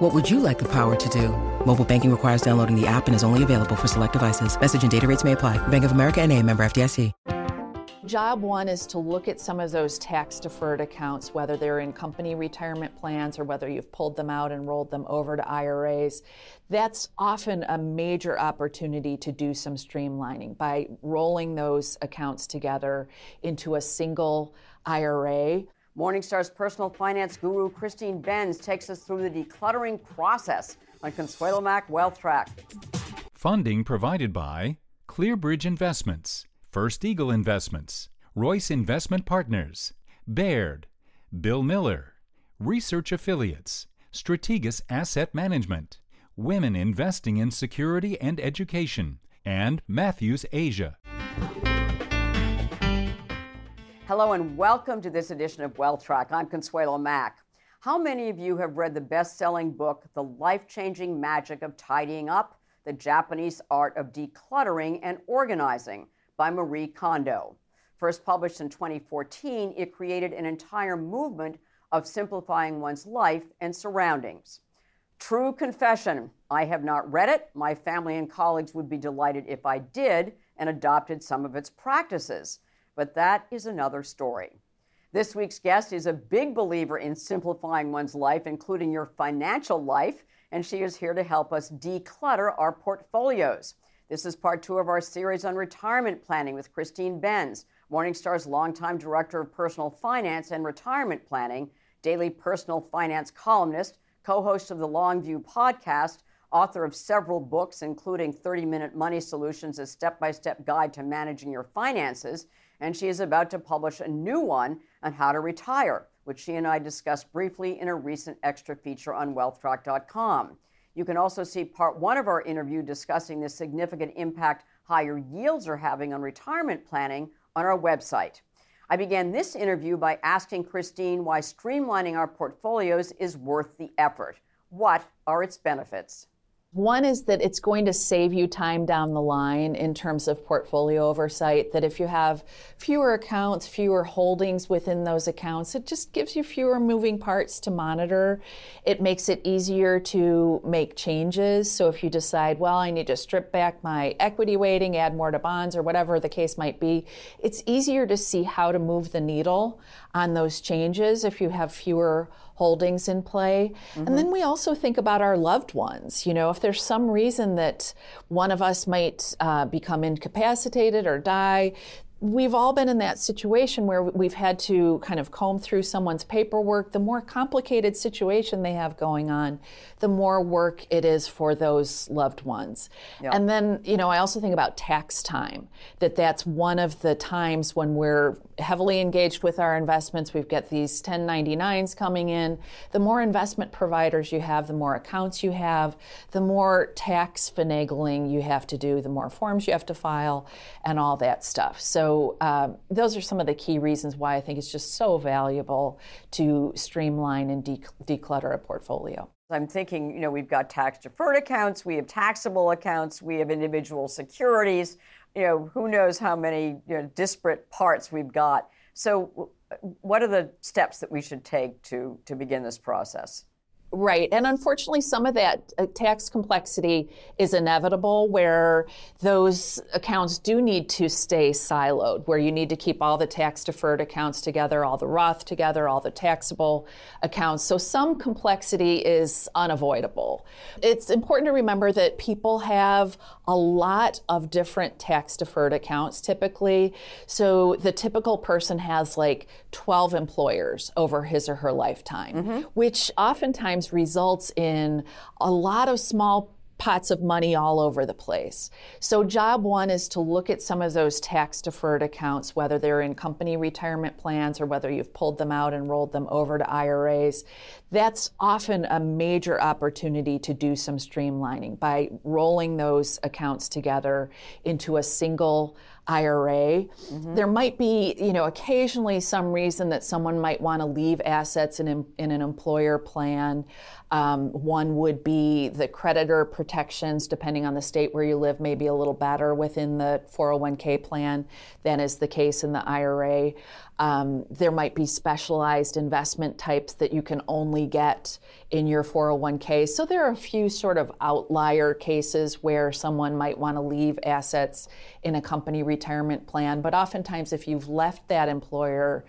What would you like the power to do? Mobile banking requires downloading the app and is only available for select devices. Message and data rates may apply. Bank of America and a member FDIC. Job one is to look at some of those tax deferred accounts, whether they're in company retirement plans or whether you've pulled them out and rolled them over to IRAs. That's often a major opportunity to do some streamlining by rolling those accounts together into a single IRA. Morningstar's personal finance guru Christine Benz takes us through the decluttering process on Consuelo Mack Wealth Track. Funding provided by Clearbridge Investments, First Eagle Investments, Royce Investment Partners, Baird, Bill Miller, Research Affiliates, Strategas Asset Management, Women Investing in Security and Education, and Matthews Asia. Hello and welcome to this edition of Wealth Track. I'm Consuelo Mack. How many of you have read the best selling book, The Life Changing Magic of Tidying Up? The Japanese Art of Decluttering and Organizing by Marie Kondo. First published in 2014, it created an entire movement of simplifying one's life and surroundings. True confession I have not read it. My family and colleagues would be delighted if I did and adopted some of its practices. But that is another story. This week's guest is a big believer in simplifying one's life, including your financial life, and she is here to help us declutter our portfolios. This is part two of our series on retirement planning with Christine Benz, Morningstar's longtime director of personal finance and retirement planning, daily personal finance columnist, co host of the Longview podcast, author of several books, including 30 Minute Money Solutions, a step by step guide to managing your finances and she is about to publish a new one on how to retire, which she and I discussed briefly in a recent extra feature on wealthtrack.com. You can also see part one of our interview discussing the significant impact higher yields are having on retirement planning on our website. I began this interview by asking Christine why streamlining our portfolios is worth the effort. What are its benefits? One is that it's going to save you time down the line in terms of portfolio oversight. That if you have fewer accounts, fewer holdings within those accounts, it just gives you fewer moving parts to monitor. It makes it easier to make changes. So if you decide, well, I need to strip back my equity weighting, add more to bonds, or whatever the case might be, it's easier to see how to move the needle on those changes if you have fewer holdings in play. Mm-hmm. And then we also think about our loved ones. You know, if there's some reason that one of us might uh, become incapacitated or die, we've all been in that situation where we've had to kind of comb through someone's paperwork. The more complicated situation they have going on, the more work it is for those loved ones. Yeah. And then, you know, I also think about tax time, that that's one of the times when we're heavily engaged with our investments. We've got these 1099s coming in. The more investment providers you have, the more accounts you have, the more tax finagling you have to do, the more forms you have to file, and all that stuff. So so uh, those are some of the key reasons why I think it's just so valuable to streamline and de- declutter a portfolio. I'm thinking, you know, we've got tax deferred accounts, we have taxable accounts, we have individual securities. You know, who knows how many you know, disparate parts we've got. So, what are the steps that we should take to to begin this process? Right. And unfortunately, some of that uh, tax complexity is inevitable where those accounts do need to stay siloed, where you need to keep all the tax deferred accounts together, all the Roth together, all the taxable accounts. So some complexity is unavoidable. It's important to remember that people have a lot of different tax deferred accounts typically. So the typical person has like 12 employers over his or her lifetime, mm-hmm. which oftentimes sometimes results in a lot of small pots of money all over the place. So, job one is to look at some of those tax deferred accounts, whether they're in company retirement plans or whether you've pulled them out and rolled them over to IRAs. That's often a major opportunity to do some streamlining by rolling those accounts together into a single IRA. Mm-hmm. There might be, you know, occasionally some reason that someone might want to leave assets in, in an employer plan. Um, one would be the creditor protections, depending on the state where you live, maybe a little better within the 401k plan than is the case in the IRA. Um, there might be specialized investment types that you can only get in your 401k. So there are a few sort of outlier cases where someone might want to leave assets in a company retirement plan. But oftentimes, if you've left that employer,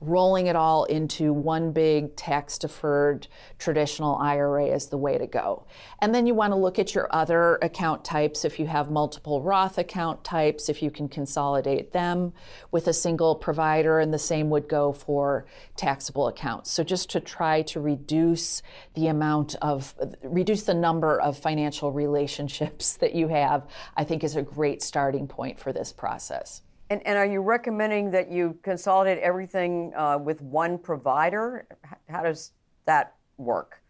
rolling it all into one big tax deferred traditional IRA is the way to go. And then you want to look at your other account types. If you have multiple Roth account types, if you can consolidate them with a single provider, and the same would go for taxable accounts. So just to try to reduce the amount of, reduce the number of financial relationships that you have, I think is a great starting point for this process. And, and are you recommending that you consolidate everything uh, with one provider? How does that work?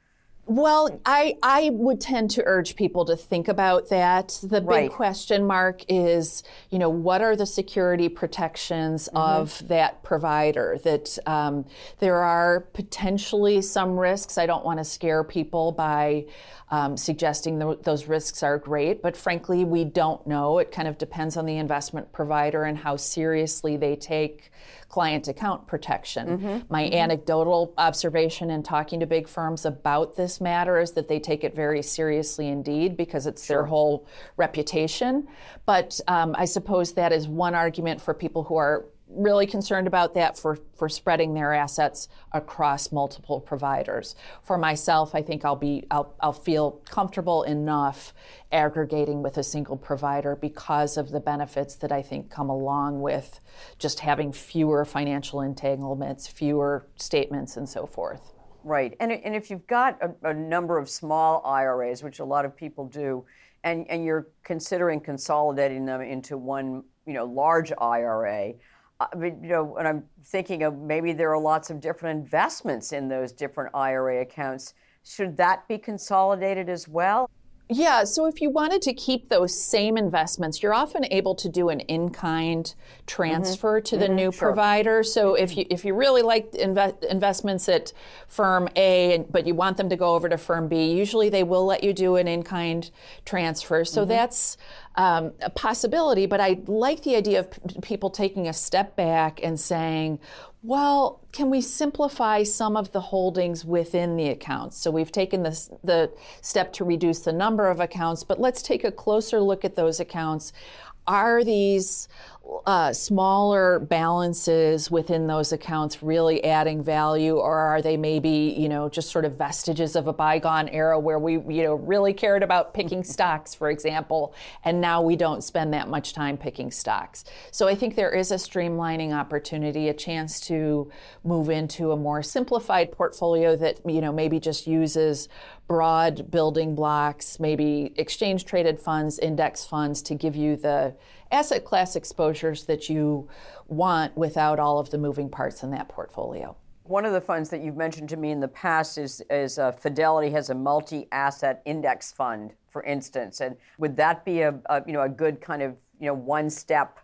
Well, I, I would tend to urge people to think about that. The big right. question mark is, you know, what are the security protections mm-hmm. of that provider? That um, there are potentially some risks. I don't want to scare people by um, suggesting th- those risks are great, but frankly, we don't know. It kind of depends on the investment provider and how seriously they take client account protection. Mm-hmm. My mm-hmm. anecdotal observation in talking to big firms about this matter is that they take it very seriously indeed because it's sure. their whole reputation. But um, I suppose that is one argument for people who are really concerned about that for, for spreading their assets across multiple providers. For myself, I think I'll be I'll, I'll feel comfortable enough aggregating with a single provider because of the benefits that I think come along with just having fewer financial entanglements, fewer statements, and so forth. Right, and and if you've got a, a number of small IRAs, which a lot of people do, and and you're considering consolidating them into one, you know, large IRA I mean, you know, when I'm thinking of maybe there are lots of different investments in those different IRA accounts, should that be consolidated as well? Yeah, so if you wanted to keep those same investments, you're often able to do an in-kind transfer mm-hmm. to the mm-hmm. new sure. provider. So if you if you really like inve- investments at firm A, but you want them to go over to firm B, usually they will let you do an in-kind transfer. So mm-hmm. that's um, a possibility. But I like the idea of p- people taking a step back and saying, well, can we simplify some of the holdings within the accounts? So we've taken this, the step to reduce the number of accounts, but let's take a closer look at those accounts. Are these uh, smaller balances within those accounts really adding value, or are they maybe you know just sort of vestiges of a bygone era where we you know really cared about picking stocks, for example, and now we don't spend that much time picking stocks. So I think there is a streamlining opportunity, a chance to move into a more simplified portfolio that you know maybe just uses broad building blocks, maybe exchange traded funds, index funds to give you the asset class exposures that you want without all of the moving parts in that portfolio. One of the funds that you've mentioned to me in the past is, is uh, Fidelity has a multi-asset index fund, for instance, and would that be a, a you know a good kind of you know one-step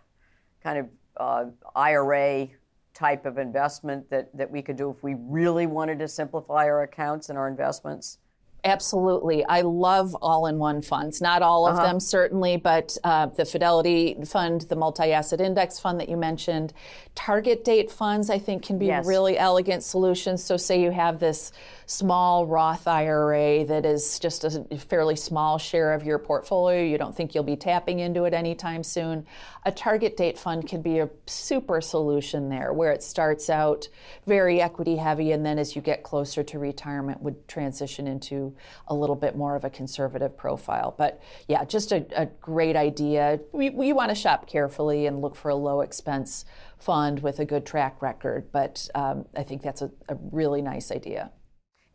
kind of uh, IRA type of investment that, that we could do if we really wanted to simplify our accounts and our investments? Absolutely. I love all in one funds. Not all of uh-huh. them, certainly, but uh, the Fidelity Fund, the multi asset index fund that you mentioned, target date funds, I think, can be yes. really elegant solutions. So, say you have this small Roth IRA that is just a fairly small share of your portfolio, you don't think you'll be tapping into it anytime soon. A target date fund can be a super solution there where it starts out very equity heavy and then as you get closer to retirement would transition into a little bit more of a conservative profile. But yeah, just a, a great idea. We, we want to shop carefully and look for a low expense fund with a good track record, but um, I think that's a, a really nice idea.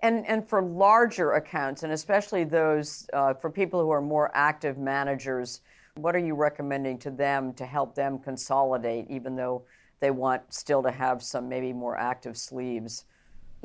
And, and for larger accounts, and especially those uh, for people who are more active managers, what are you recommending to them to help them consolidate, even though they want still to have some maybe more active sleeves?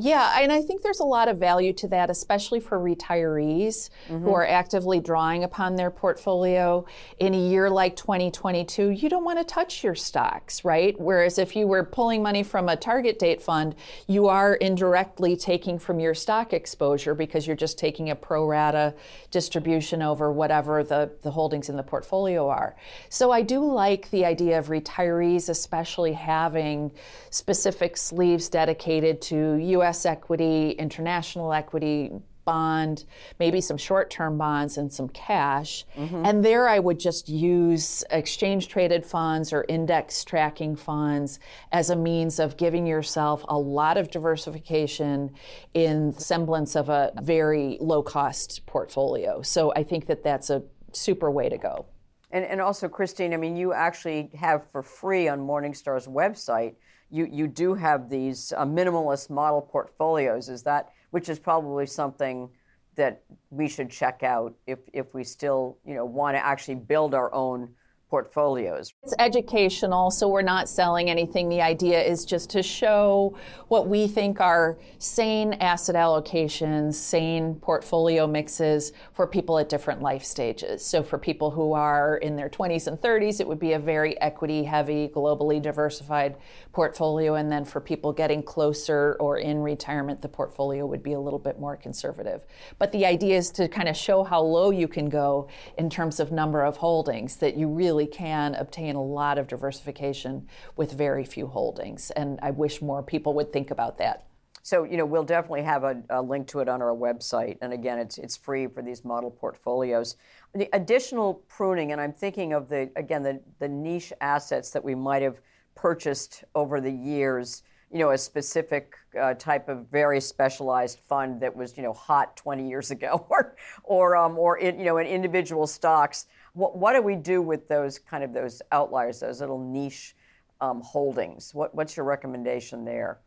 Yeah, and I think there's a lot of value to that, especially for retirees mm-hmm. who are actively drawing upon their portfolio. In a year like 2022, you don't want to touch your stocks, right? Whereas if you were pulling money from a target date fund, you are indirectly taking from your stock exposure because you're just taking a pro rata distribution over whatever the, the holdings in the portfolio are. So I do like the idea of retirees, especially having specific sleeves dedicated to U.S. US equity, international equity, bond, maybe some short term bonds and some cash. Mm-hmm. And there I would just use exchange traded funds or index tracking funds as a means of giving yourself a lot of diversification in semblance of a very low cost portfolio. So I think that that's a super way to go. And, and also, Christine, I mean, you actually have for free on Morningstar's website you, you do have these uh, minimalist model portfolios. Is that which is probably something that we should check out if, if we still you know want to actually build our own portfolios. It's educational, so we're not selling anything. The idea is just to show what we think are sane asset allocations, sane portfolio mixes for people at different life stages. So for people who are in their 20s and 30s, it would be a very equity heavy, globally diversified portfolio. And then for people getting closer or in retirement, the portfolio would be a little bit more conservative. But the idea is to kind of show how low you can go in terms of number of holdings, that you really really can obtain a lot of diversification with very few holdings. And I wish more people would think about that. So, you know, we'll definitely have a, a, link to it on our website. And again, it's, it's free for these model portfolios. The additional pruning, and I'm thinking of the, again, the, the niche assets that we might have purchased over the years, you know, a specific uh, type of very specialized fund that was, you know, hot 20 years ago, or, or, um, or in, you know, in individual stocks. What, what do we do with those kind of those outliers, those little niche um, holdings? What, what's your recommendation there?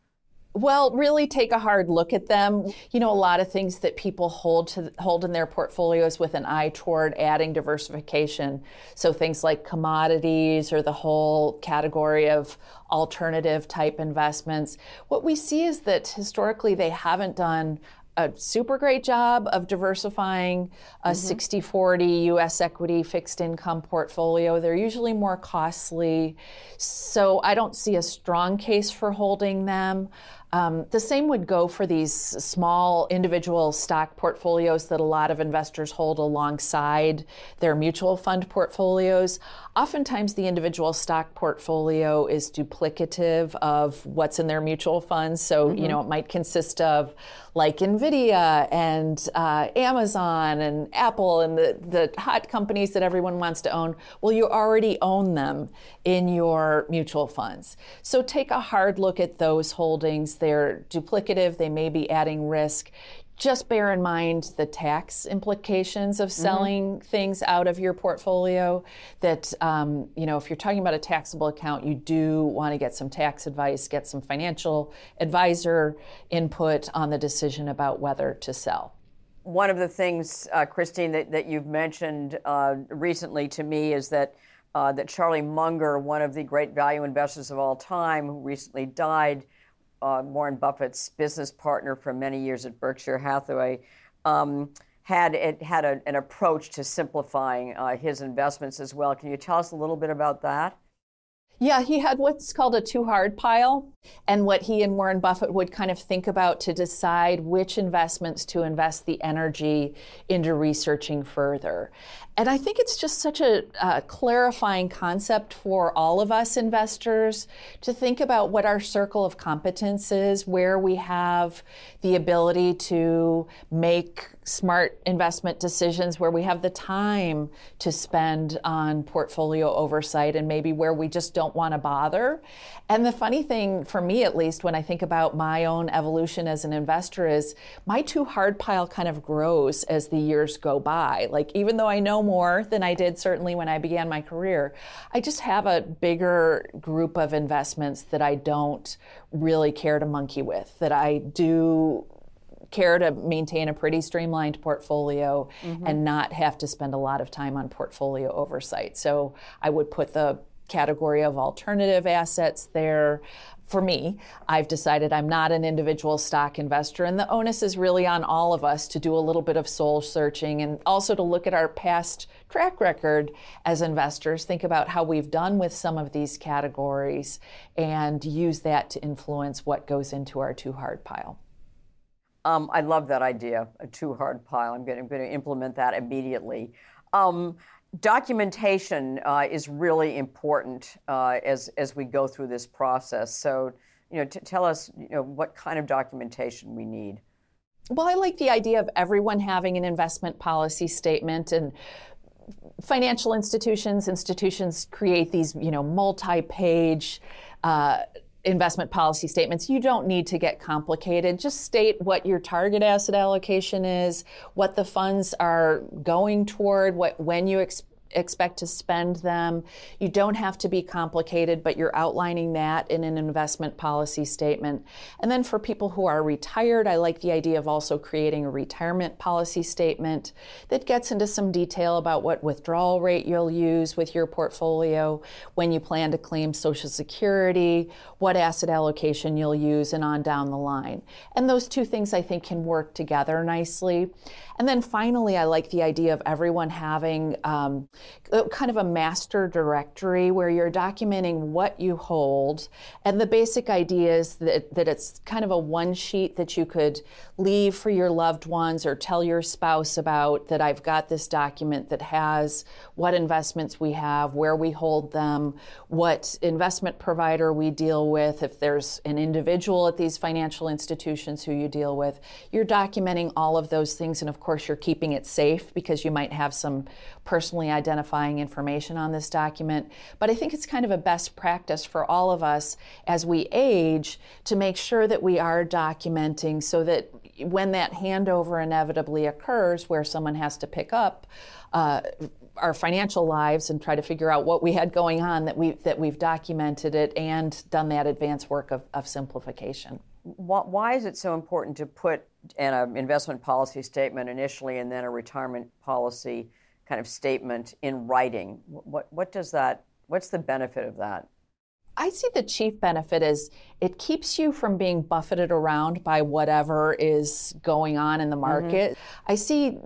Well, really take a hard look at them. You know, a lot of things that people hold to hold in their portfolios with an eye toward adding diversification. So things like commodities or the whole category of alternative type investments. What we see is that historically they haven't done a super great job of diversifying a mm-hmm. 60 40 US equity fixed income portfolio. They're usually more costly. So I don't see a strong case for holding them. Um, the same would go for these small individual stock portfolios that a lot of investors hold alongside their mutual fund portfolios. Oftentimes, the individual stock portfolio is duplicative of what's in their mutual funds. So, mm-hmm. you know, it might consist of like NVIDIA and uh, Amazon and Apple and the, the hot companies that everyone wants to own. Well, you already own them in your mutual funds. So, take a hard look at those holdings they're duplicative, they may be adding risk. Just bear in mind the tax implications of mm-hmm. selling mm-hmm. things out of your portfolio. That, um, you know, if you're talking about a taxable account, you do want to get some tax advice, get some financial advisor input on the decision about whether to sell one of the things, uh, Christine, that, that you've mentioned uh, recently to me is that uh, that Charlie Munger, one of the great value investors of all time, who recently died, uh, Warren Buffett's business partner for many years at Berkshire Hathaway, um, had it, had a, an approach to simplifying uh, his investments as well. Can you tell us a little bit about that? Yeah, he had what's called a too hard pile, and what he and Warren Buffett would kind of think about to decide which investments to invest the energy into researching further. And I think it's just such a clarifying concept for all of us investors to think about what our circle of competence is, where we have the ability to make smart investment decisions, where we have the time to spend on portfolio oversight, and maybe where we just don't want to bother. And the funny thing, for me at least, when I think about my own evolution as an investor, is my too hard pile kind of grows as the years go by. Like, even though I know more than I did certainly when I began my career. I just have a bigger group of investments that I don't really care to monkey with, that I do care to maintain a pretty streamlined portfolio mm-hmm. and not have to spend a lot of time on portfolio oversight. So I would put the category of alternative assets there for me, I've decided I'm not an individual stock investor, and the onus is really on all of us to do a little bit of soul searching and also to look at our past track record as investors, think about how we've done with some of these categories, and use that to influence what goes into our too hard pile. Um, I love that idea, a too hard pile. I'm going to implement that immediately. Um, documentation uh, is really important uh, as as we go through this process. So, you know, tell us, you know, what kind of documentation we need. Well, I like the idea of everyone having an investment policy statement and financial institutions institutions create these you know multi-page uh, investment policy statements you don't need to get complicated. Just state what your target asset allocation is what the funds are going toward what when you expect expect to spend them. You don't have to be complicated, but you're outlining that in an investment policy statement. And then for people who are retired, I like the idea of also creating a retirement policy statement that gets into some detail about what withdrawal rate you'll use with your portfolio, when you plan to claim Social Security, what asset allocation you'll use, and on down the line. And those two things I think can work together nicely. And then finally, I like the idea of everyone having um, Uh, kind of a master directory where you're documenting what you hold. And the basic idea is that, that it's kind of a one sheet that you could leave for your loved ones or tell your spouse about that I've got this document that has what investments we have, where we hold them, what investment provider we deal with, if there's an individual at these financial institutions who you deal with. You're documenting all of those things, and of course, you're keeping it safe because you might have some personally identifying information on this document. But I think it's kind of a best practice for all of us as we age to make sure that we are documenting so that when that handover inevitably occurs where someone has to pick up, uh, our financial lives and try to figure out what we had going on that we that we've documented it and done that advanced work of, of simplification. Why is it so important to put an investment policy statement initially and then a retirement policy kind of statement in writing? What what does that? What's the benefit of that? I see the chief benefit is it keeps you from being buffeted around by whatever is going on in the mm-hmm. market. Mm-hmm. I see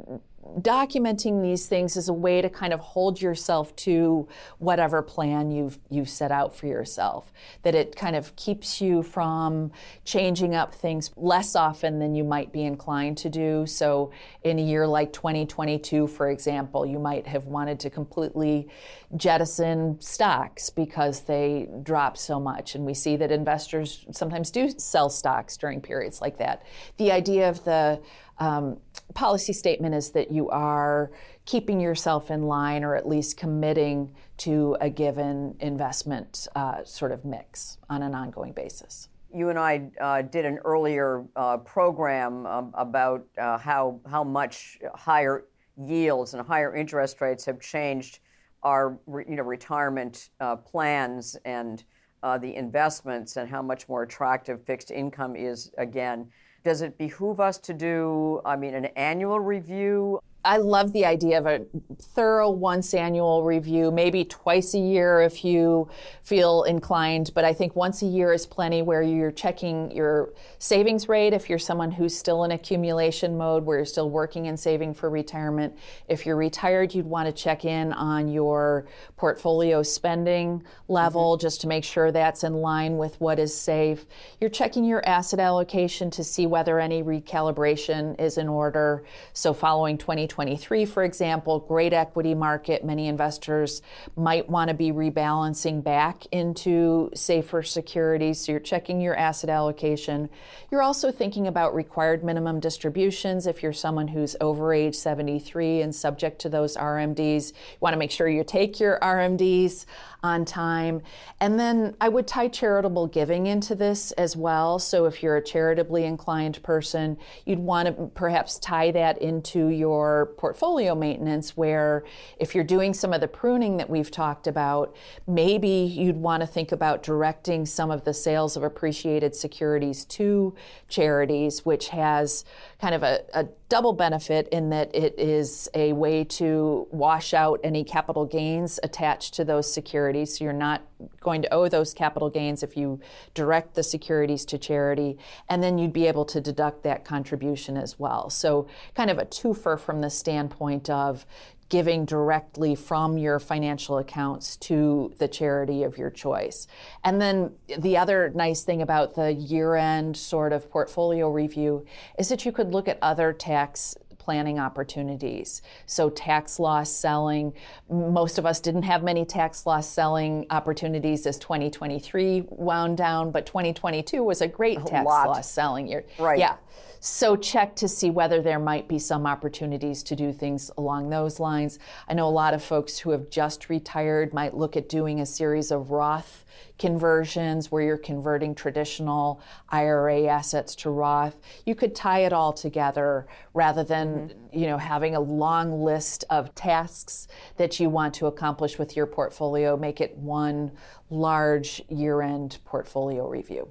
documenting these things is a way to kind of hold yourself to whatever plan you've you've set out for yourself that it kind of keeps you from changing up things less often than you might be inclined to do. So in a year like 2022 for example you might have wanted to completely jettison stocks because they drop so much. And we see that investors sometimes do sell stocks during periods like that. The idea of the um, policy statement is that you are keeping yourself in line or at least committing to a given investment uh, sort of mix on an ongoing basis. You and I uh, did an earlier uh, program um, about uh, how how much higher yields and higher interest rates have changed our you know retirement uh, plans and uh, the investments and how much more attractive fixed income is again. Does it behoove us to do, I mean, an annual review I love the idea of a thorough once annual review, maybe twice a year if you feel inclined, but I think once a year is plenty where you're checking your savings rate if you're someone who's still in accumulation mode, where you're still working and saving for retirement. If you're retired, you'd want to check in on your portfolio spending level mm-hmm. just to make sure that's in line with what is safe. You're checking your asset allocation to see whether any recalibration is in order. So following 20 2023, for example, great equity market. Many investors might want to be rebalancing back into safer securities. So you're checking your asset allocation. You're also thinking about required minimum distributions. If you're someone who's over age 73 and subject to those RMDs, you want to make sure you take your RMDs on time. And then I would tie charitable giving into this as well. So if you're a charitably inclined person, you'd want to perhaps tie that into your portfolio maintenance, where if you're doing some of the pruning that we've talked about, maybe you'd want to think about directing some of the sales of appreciated securities to charities, which has kind of a, a double benefit in that it is a way to wash out any capital gains attached to those securities. So you're not going to owe those capital gains if you direct the securities to charity. And then you'd be able to deduct that contribution as well. So, kind of a twofer from the standpoint of giving directly from your financial accounts to the charity of your choice. And then the other nice thing about the year end sort of portfolio review is that you could look at other tax planning opportunities. So, tax loss selling, most of us didn't have many tax loss selling opportunities as 2023 wound down, but 2022 was a great a tax lot. loss selling year. Right. Yeah. So check to see whether there might be some opportunities to do things along those lines. I know a lot of folks who have just retired might look at doing a series of Roth conversions where you're converting traditional IRA assets to Roth. You could tie it all together rather than, mm-hmm. you know, having a long list of tasks that you want to accomplish with your portfolio. Make it one large year-end portfolio review.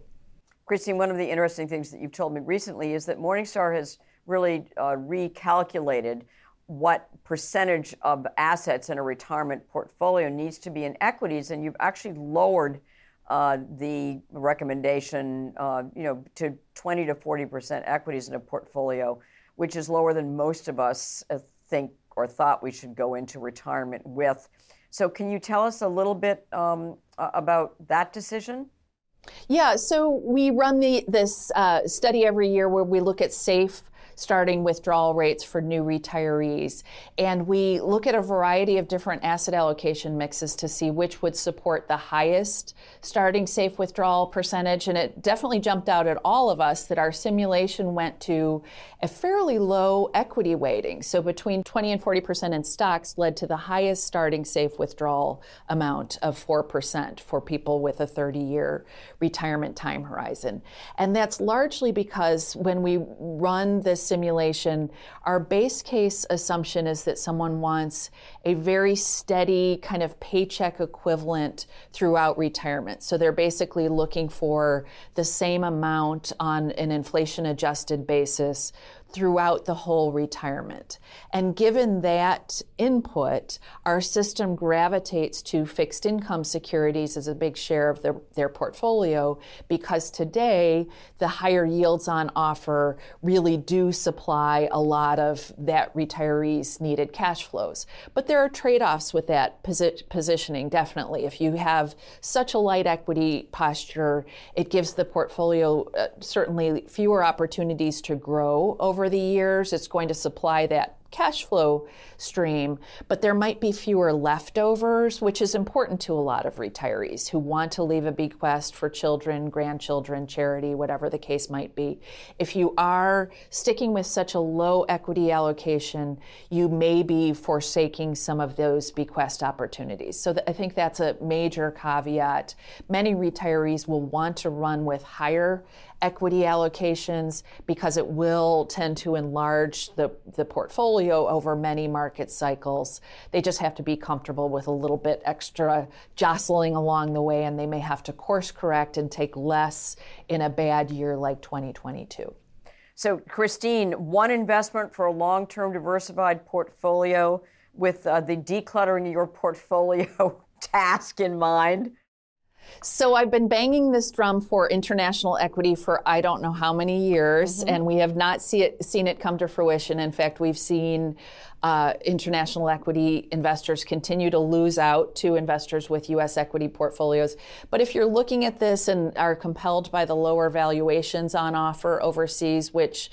Christine, one of the interesting things that you've told me recently is that Morningstar has really uh, recalculated what percentage of assets in a retirement portfolio needs to be in equities, and you've actually lowered uh, the recommendation, uh, you know, to 20 to 40 percent equities in a portfolio, which is lower than most of us uh, think or thought we should go into retirement with. So, can you tell us a little bit um, about that decision? Yeah, so we run the, this uh, study every year where we look at safe starting withdrawal rates for new retirees. And we look at a variety of different asset allocation mixes to see which would support the highest starting safe withdrawal percentage. And it definitely jumped out at all of us that our simulation went to a fairly low equity weighting. So between 20 and 40% in stocks led to the highest starting safe withdrawal amount of 4% for people with a 30 year retirement time horizon. And that's largely because when we run this simulation, our base case assumption is that someone wants a very steady kind of paycheck equivalent throughout retirement. So they're basically looking for the same amount on an inflation adjusted basis throughout the whole retirement. And given that input, our system gravitates to fixed income securities as a big share of their, their portfolio because today the higher yields on offer really do supply a lot of that retirees' needed cash flows. But there are trade offs with that posi- positioning, definitely. If you have such a light equity posture, it gives the portfolio uh, certainly fewer opportunities to grow over over the years. It's going to supply that cash flow stream, but there might be fewer leftovers, which is important to a lot of retirees who want to leave a bequest for children, grandchildren, charity, whatever the case might be. If you are sticking with such a low equity allocation, you may be forsaking some of those bequest opportunities. So I think that's a major caveat. Many retirees will want to run with higher equity allocations because it will tend to enlarge the, the portfolio over many market cycles. They just have to be comfortable with a little bit extra jostling along the way, and they may have to course correct and take less in a bad year like 2022. So, Christine, one investment for a long term diversified portfolio with uh, the decluttering your portfolio task in mind. So I've been banging this drum for international equity for I don't know how many years, mm-hmm. and we have not see it, seen it come to fruition. In fact, we've seen uh, international equity investors continue to lose out to investors with U.S. equity portfolios. But if you're looking at this and are compelled by the lower valuations on offer overseas, which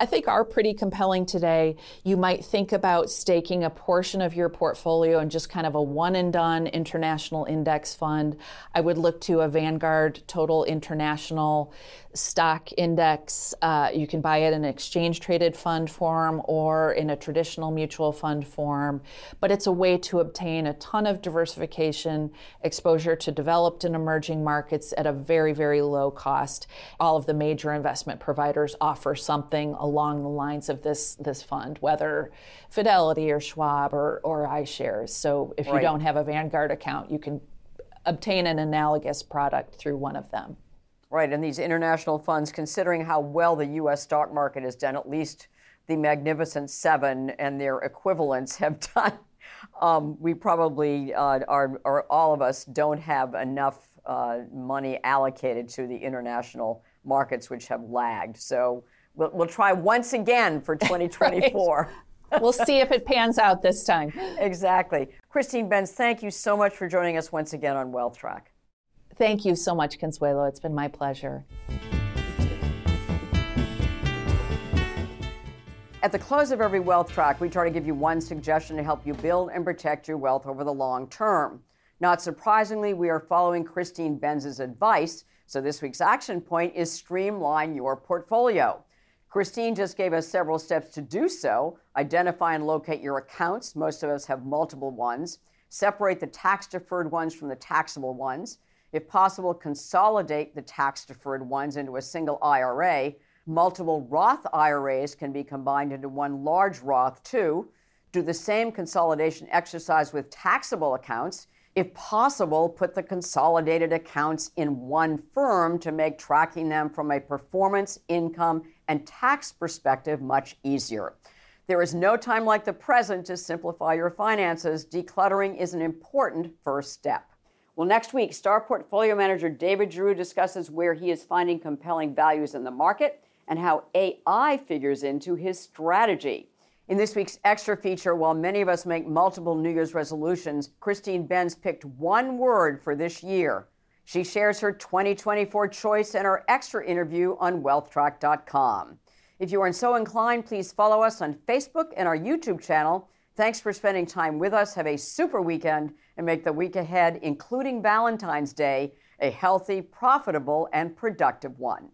I think are pretty compelling today. You might think about staking a portion of your portfolio in just kind of a one and done international index fund. I would look to a Vanguard Total International stock index. Uh, you can buy it in an exchange traded fund form or in a traditional mutual fund form. But it's a way to obtain a ton of diversification, exposure to developed and emerging markets at a very, very low cost. All of the major investment providers offer something along the lines of this this fund, whether Fidelity or Schwab or, or iShares. So if you don't have a Vanguard account, you can obtain an analogous product through one of them. Right, and these international funds, considering how well the U.S. stock market has done, at least the Magnificent Seven and their equivalents have done, um, we probably uh, are, are, all of us don't have enough uh, money allocated to the international markets, which have lagged. So we'll, we'll try once again for 2024. We'll see if it pans out this time. exactly. Christine Benz, thank you so much for joining us once again on Wealth Track. Thank you so much, Consuelo. It's been my pleasure. At the close of every wealth track, we try to give you one suggestion to help you build and protect your wealth over the long term. Not surprisingly, we are following Christine Benz's advice, so this week's action point is streamline your portfolio. Christine just gave us several steps to do so. Identify and locate your accounts. Most of us have multiple ones. Separate the tax deferred ones from the taxable ones. If possible, consolidate the tax deferred ones into a single IRA. Multiple Roth IRAs can be combined into one large Roth, too. Do the same consolidation exercise with taxable accounts. If possible, put the consolidated accounts in one firm to make tracking them from a performance, income, and tax perspective much easier. There is no time like the present to simplify your finances. Decluttering is an important first step. Well, next week, Star Portfolio Manager David Giroux discusses where he is finding compelling values in the market and how AI figures into his strategy. In this week's extra feature, while many of us make multiple New Year's resolutions, Christine Benz picked one word for this year. She shares her 2024 choice in our extra interview on wealthtrack.com. If you are so inclined, please follow us on Facebook and our YouTube channel. Thanks for spending time with us. Have a super weekend and make the week ahead, including Valentine's Day, a healthy, profitable, and productive one.